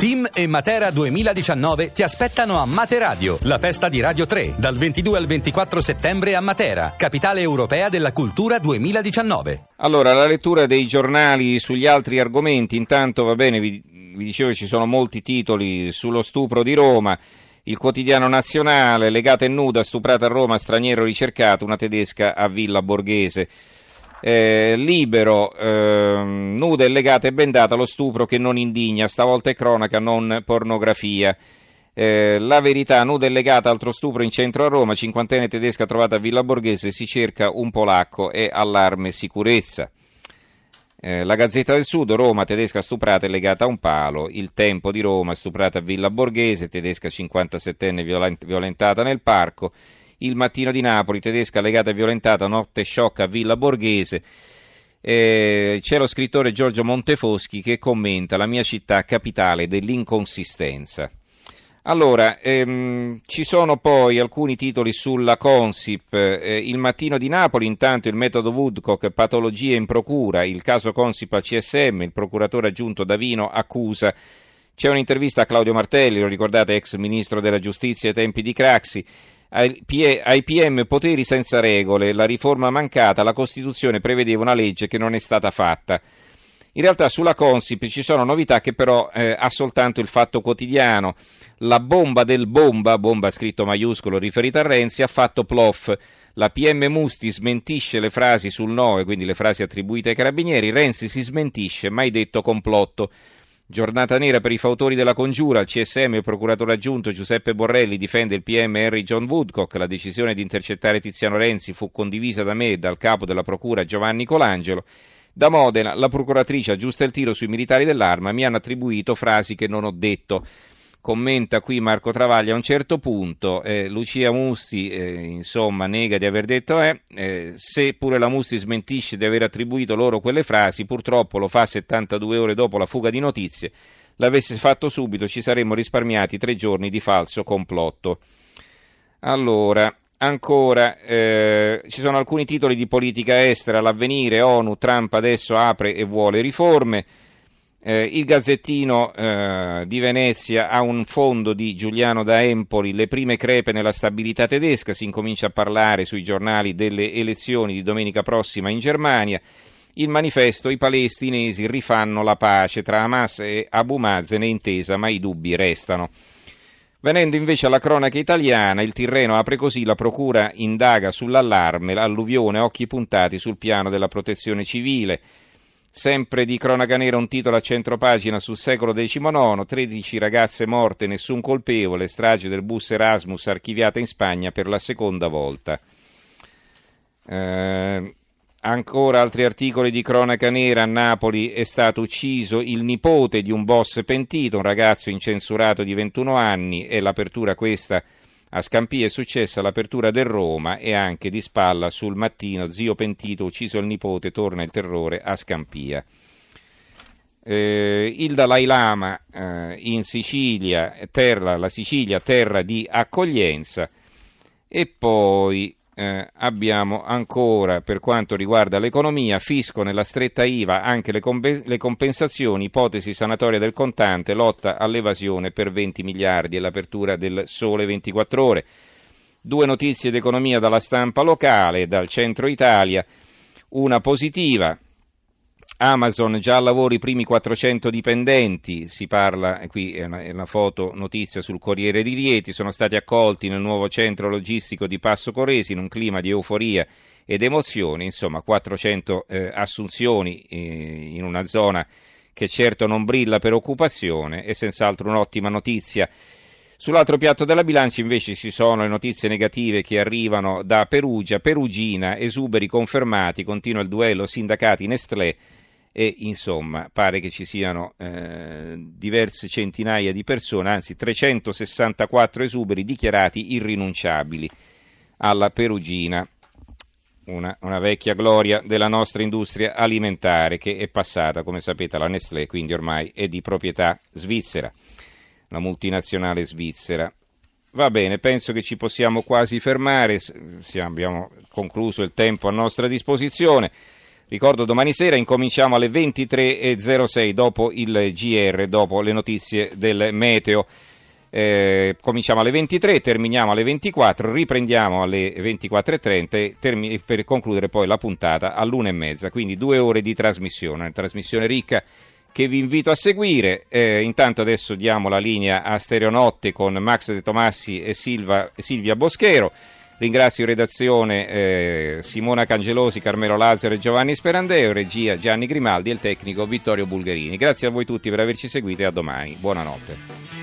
Team e Matera 2019 ti aspettano a Materadio, la festa di Radio 3, dal 22 al 24 settembre a Matera, capitale europea della cultura 2019. Allora, la lettura dei giornali sugli altri argomenti, intanto va bene, vi, vi dicevo ci sono molti titoli sullo stupro di Roma. Il quotidiano nazionale, legata e nuda, stuprata a Roma, straniero ricercato, una tedesca a Villa Borghese. Eh, libero, eh, nuda e legata e bendata lo stupro che non indigna, stavolta è cronaca, non pornografia. Eh, la verità, nuda e legata, altro stupro in centro a Roma, cinquantenne tedesca trovata a Villa Borghese, si cerca un polacco e allarme sicurezza. Eh, la Gazzetta del Sud, Roma, tedesca stuprata e legata a un palo. Il Tempo di Roma, stuprata a Villa Borghese, tedesca 57enne violentata nel parco. Il Mattino di Napoli, tedesca legata e violentata, notte sciocca a Villa Borghese. Eh, c'è lo scrittore Giorgio Montefoschi che commenta la mia città capitale dell'inconsistenza. Allora, ehm, ci sono poi alcuni titoli sulla Consip. Eh, il mattino di Napoli, intanto il metodo Woodcock, patologie in procura, il caso Consip al CSM, il procuratore aggiunto Davino accusa. C'è un'intervista a Claudio Martelli, lo ricordate, ex ministro della giustizia ai tempi di Craxi ai PM poteri senza regole, la riforma mancata, la Costituzione prevedeva una legge che non è stata fatta. In realtà sulla Consip ci sono novità che però eh, ha soltanto il fatto quotidiano. La bomba del bomba, bomba scritto maiuscolo riferita a Renzi, ha fatto plof. La PM Musti smentisce le frasi sul 9, quindi le frasi attribuite ai carabinieri. Renzi si smentisce, mai detto complotto. Giornata nera per i fautori della congiura, il CSM e il procuratore aggiunto Giuseppe Borrelli difende il PM Henry John Woodcock. La decisione di intercettare Tiziano Renzi fu condivisa da me e dal capo della procura Giovanni Colangelo. Da Modena, la procuratrice aggiusta il tiro sui militari dell'arma, mi hanno attribuito frasi che non ho detto commenta qui Marco Travaglia a un certo punto, eh, Lucia Musti eh, insomma nega di aver detto eh, eh, se pure la Musti smentisce di aver attribuito loro quelle frasi, purtroppo lo fa 72 ore dopo la fuga di notizie, l'avesse fatto subito ci saremmo risparmiati tre giorni di falso complotto. Allora, ancora, eh, ci sono alcuni titoli di politica estera, l'avvenire, ONU, Trump adesso apre e vuole riforme. Eh, il Gazzettino eh, di Venezia ha un fondo di Giuliano da Empoli, le prime crepe nella stabilità tedesca, si incomincia a parlare sui giornali delle elezioni di domenica prossima in Germania. Il manifesto, i palestinesi rifanno la pace tra Hamas e Abu Mazen è intesa, ma i dubbi restano. Venendo invece alla cronaca italiana, il Tirreno apre così, la procura indaga sull'allarme, l'alluvione, occhi puntati sul piano della protezione civile. Sempre di cronaca nera un titolo a centropagina sul secolo XIX, 13 ragazze morte, nessun colpevole, strage del bus Erasmus archiviata in Spagna per la seconda volta. Eh, ancora altri articoli di cronaca nera, a Napoli è stato ucciso il nipote di un boss pentito, un ragazzo incensurato di 21 anni, e l'apertura questa a Scampia è successa l'apertura del Roma e anche di spalla sul mattino zio pentito ucciso il nipote, torna il terrore a Scampia. Eh, il Dalai Lama eh, in Sicilia, terra, la Sicilia terra di accoglienza e poi eh, abbiamo ancora per quanto riguarda l'economia, fisco nella stretta IVA, anche le, comp- le, compensazioni, ipotesi sanatoria del contante, lotta all'evasione per 20 miliardi e l'apertura del sole 24 ore. Due notizie d'economia dalla stampa locale, dal centro Italia, una positiva, Amazon già lavora i primi 400 dipendenti, si parla, qui è una, è una, foto notizia sul Corriere di Rieti, sono stati accolti nel nuovo centro logistico di Passo Coresi in un clima di euforia ed emozione, insomma 400 eh, assunzioni eh, in una zona che certo non brilla per occupazione è senz'altro un'ottima notizia. Sull'altro piatto della bilancia invece ci sono le notizie negative che arrivano da Perugia, Perugina, esuberi confermati, continua il duello sindacati Nestlé e insomma pare che ci siano eh, diverse centinaia di persone, anzi 364 esuberi dichiarati irrinunciabili alla Perugina, una, una, vecchia gloria della nostra industria alimentare che è passata, come sapete, alla Nestlé, quindi ormai è di proprietà svizzera, la multinazionale svizzera. Va bene, penso che ci possiamo quasi fermare, abbiamo concluso il tempo a nostra disposizione. Ricordo domani sera incominciamo alle 23.06 dopo il GR, dopo le notizie del meteo. Eh, cominciamo alle 23, terminiamo alle 24, riprendiamo alle 24.30 termi- per concludere poi la puntata all'1.30, quindi due ore di trasmissione, una trasmissione ricca che vi invito a seguire. Eh, intanto adesso diamo la linea a Stereonotte con Max De Tomassi e Silva, Silvia Boschero. Ringrazio in redazione eh, Simona Cangelosi, Carmelo Lazzaro e Giovanni Sperandeo, regia Gianni Grimaldi e il tecnico Vittorio Bulgarini. Grazie a voi tutti per averci seguito e a domani. Buonanotte.